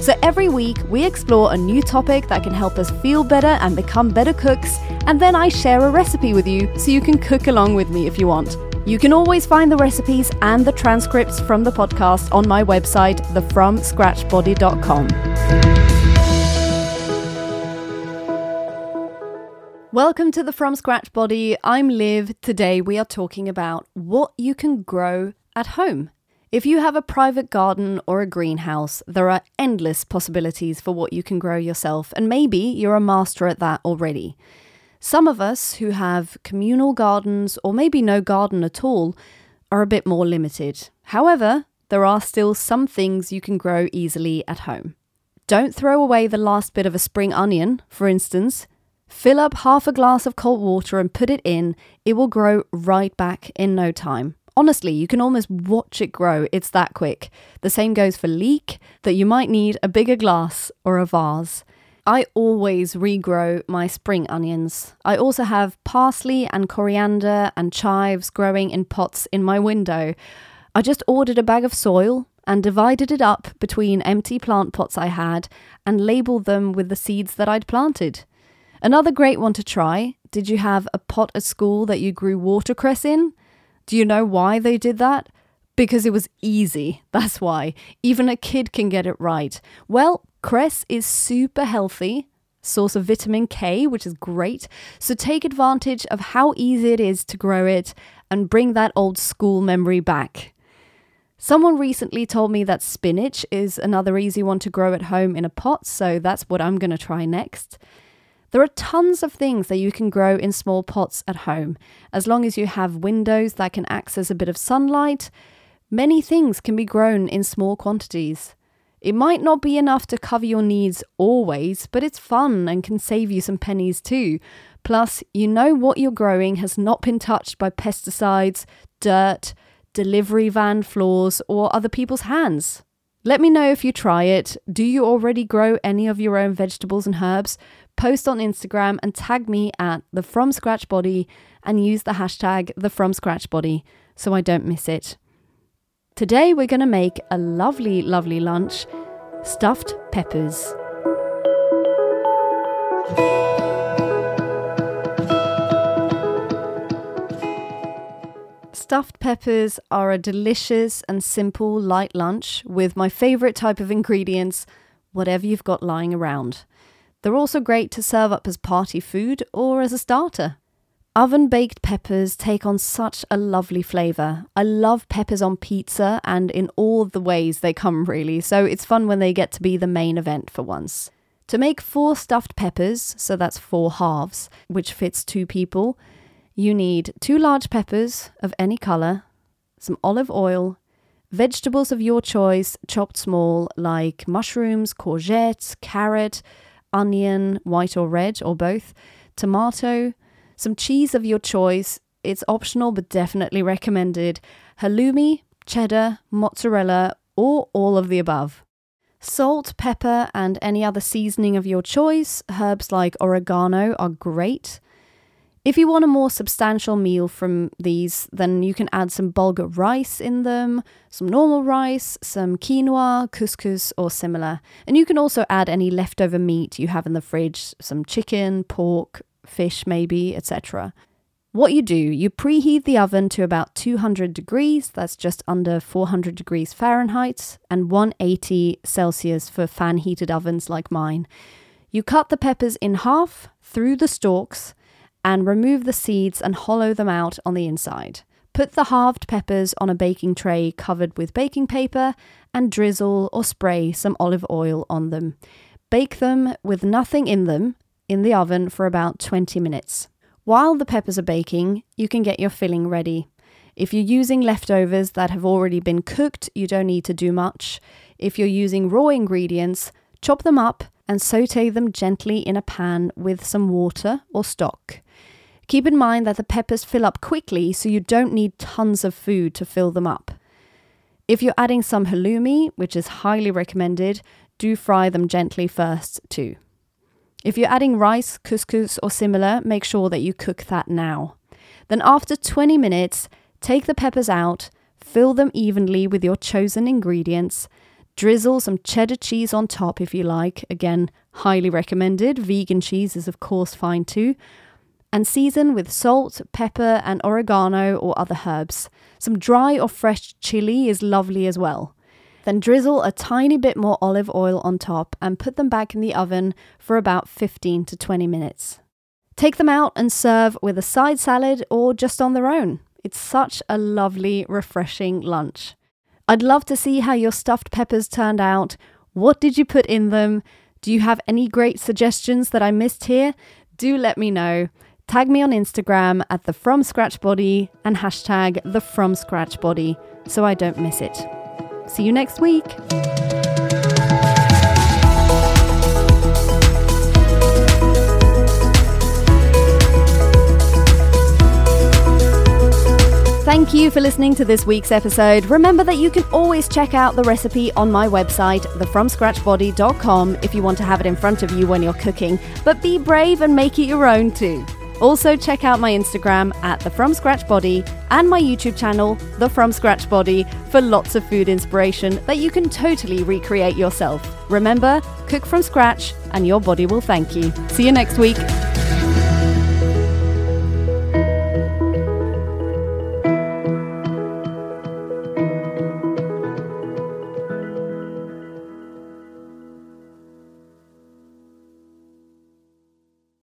So every week, we explore a new topic that can help us feel better and become better cooks, and then I share a recipe with you so you can cook along with me if you want. You can always find the recipes and the transcripts from the podcast on my website, thefromscratchbody.com. Welcome to the From Scratch Body. I'm Liv. Today we are talking about what you can grow at home. If you have a private garden or a greenhouse, there are endless possibilities for what you can grow yourself, and maybe you're a master at that already. Some of us who have communal gardens or maybe no garden at all are a bit more limited. However, there are still some things you can grow easily at home. Don't throw away the last bit of a spring onion, for instance. Fill up half a glass of cold water and put it in, it will grow right back in no time. Honestly, you can almost watch it grow, it's that quick. The same goes for leek, that you might need a bigger glass or a vase. I always regrow my spring onions. I also have parsley and coriander and chives growing in pots in my window. I just ordered a bag of soil and divided it up between empty plant pots I had and labeled them with the seeds that I'd planted. Another great one to try did you have a pot at school that you grew watercress in? Do you know why they did that? Because it was easy. That's why. Even a kid can get it right. Well, cress is super healthy, source of vitamin K, which is great. So take advantage of how easy it is to grow it and bring that old school memory back. Someone recently told me that spinach is another easy one to grow at home in a pot, so that's what I'm going to try next. There are tons of things that you can grow in small pots at home. As long as you have windows that can access a bit of sunlight, many things can be grown in small quantities. It might not be enough to cover your needs always, but it's fun and can save you some pennies too. Plus, you know what you're growing has not been touched by pesticides, dirt, delivery van floors, or other people's hands. Let me know if you try it. Do you already grow any of your own vegetables and herbs? Post on Instagram and tag me at the From Scratch Body and use the hashtag the From Scratch Body so I don't miss it. Today we're going to make a lovely, lovely lunch stuffed peppers. Stuffed peppers are a delicious and simple light lunch with my favourite type of ingredients, whatever you've got lying around. They're also great to serve up as party food or as a starter. Oven baked peppers take on such a lovely flavour. I love peppers on pizza and in all the ways they come, really, so it's fun when they get to be the main event for once. To make four stuffed peppers, so that's four halves, which fits two people, you need two large peppers of any colour, some olive oil, vegetables of your choice chopped small, like mushrooms, courgettes, carrot, onion, white or red, or both, tomato, some cheese of your choice. It's optional but definitely recommended. Halloumi, cheddar, mozzarella, or all of the above. Salt, pepper, and any other seasoning of your choice. Herbs like oregano are great. If you want a more substantial meal from these, then you can add some bulgur rice in them, some normal rice, some quinoa, couscous, or similar. And you can also add any leftover meat you have in the fridge, some chicken, pork, fish, maybe, etc. What you do, you preheat the oven to about 200 degrees, that's just under 400 degrees Fahrenheit, and 180 Celsius for fan heated ovens like mine. You cut the peppers in half through the stalks and remove the seeds and hollow them out on the inside. Put the halved peppers on a baking tray covered with baking paper and drizzle or spray some olive oil on them. Bake them with nothing in them in the oven for about 20 minutes. While the peppers are baking, you can get your filling ready. If you're using leftovers that have already been cooked, you don't need to do much. If you're using raw ingredients, chop them up and saute them gently in a pan with some water or stock. Keep in mind that the peppers fill up quickly, so you don't need tons of food to fill them up. If you're adding some halloumi, which is highly recommended, do fry them gently first too. If you're adding rice, couscous, or similar, make sure that you cook that now. Then, after 20 minutes, take the peppers out, fill them evenly with your chosen ingredients, drizzle some cheddar cheese on top if you like, again, highly recommended. Vegan cheese is, of course, fine too. And season with salt, pepper, and oregano or other herbs. Some dry or fresh chili is lovely as well. Then drizzle a tiny bit more olive oil on top and put them back in the oven for about 15 to 20 minutes. Take them out and serve with a side salad or just on their own. It's such a lovely, refreshing lunch. I'd love to see how your stuffed peppers turned out. What did you put in them? Do you have any great suggestions that I missed here? Do let me know. Tag me on Instagram at the From Scratch Body and hashtag the From Scratch Body so I don't miss it. See you next week. Thank you for listening to this week's episode. Remember that you can always check out the recipe on my website, thefromscratchbody.com, if you want to have it in front of you when you're cooking. But be brave and make it your own too. Also, check out my Instagram at the From Scratch Body and my YouTube channel, The From Scratch Body, for lots of food inspiration that you can totally recreate yourself. Remember, cook from scratch and your body will thank you. See you next week.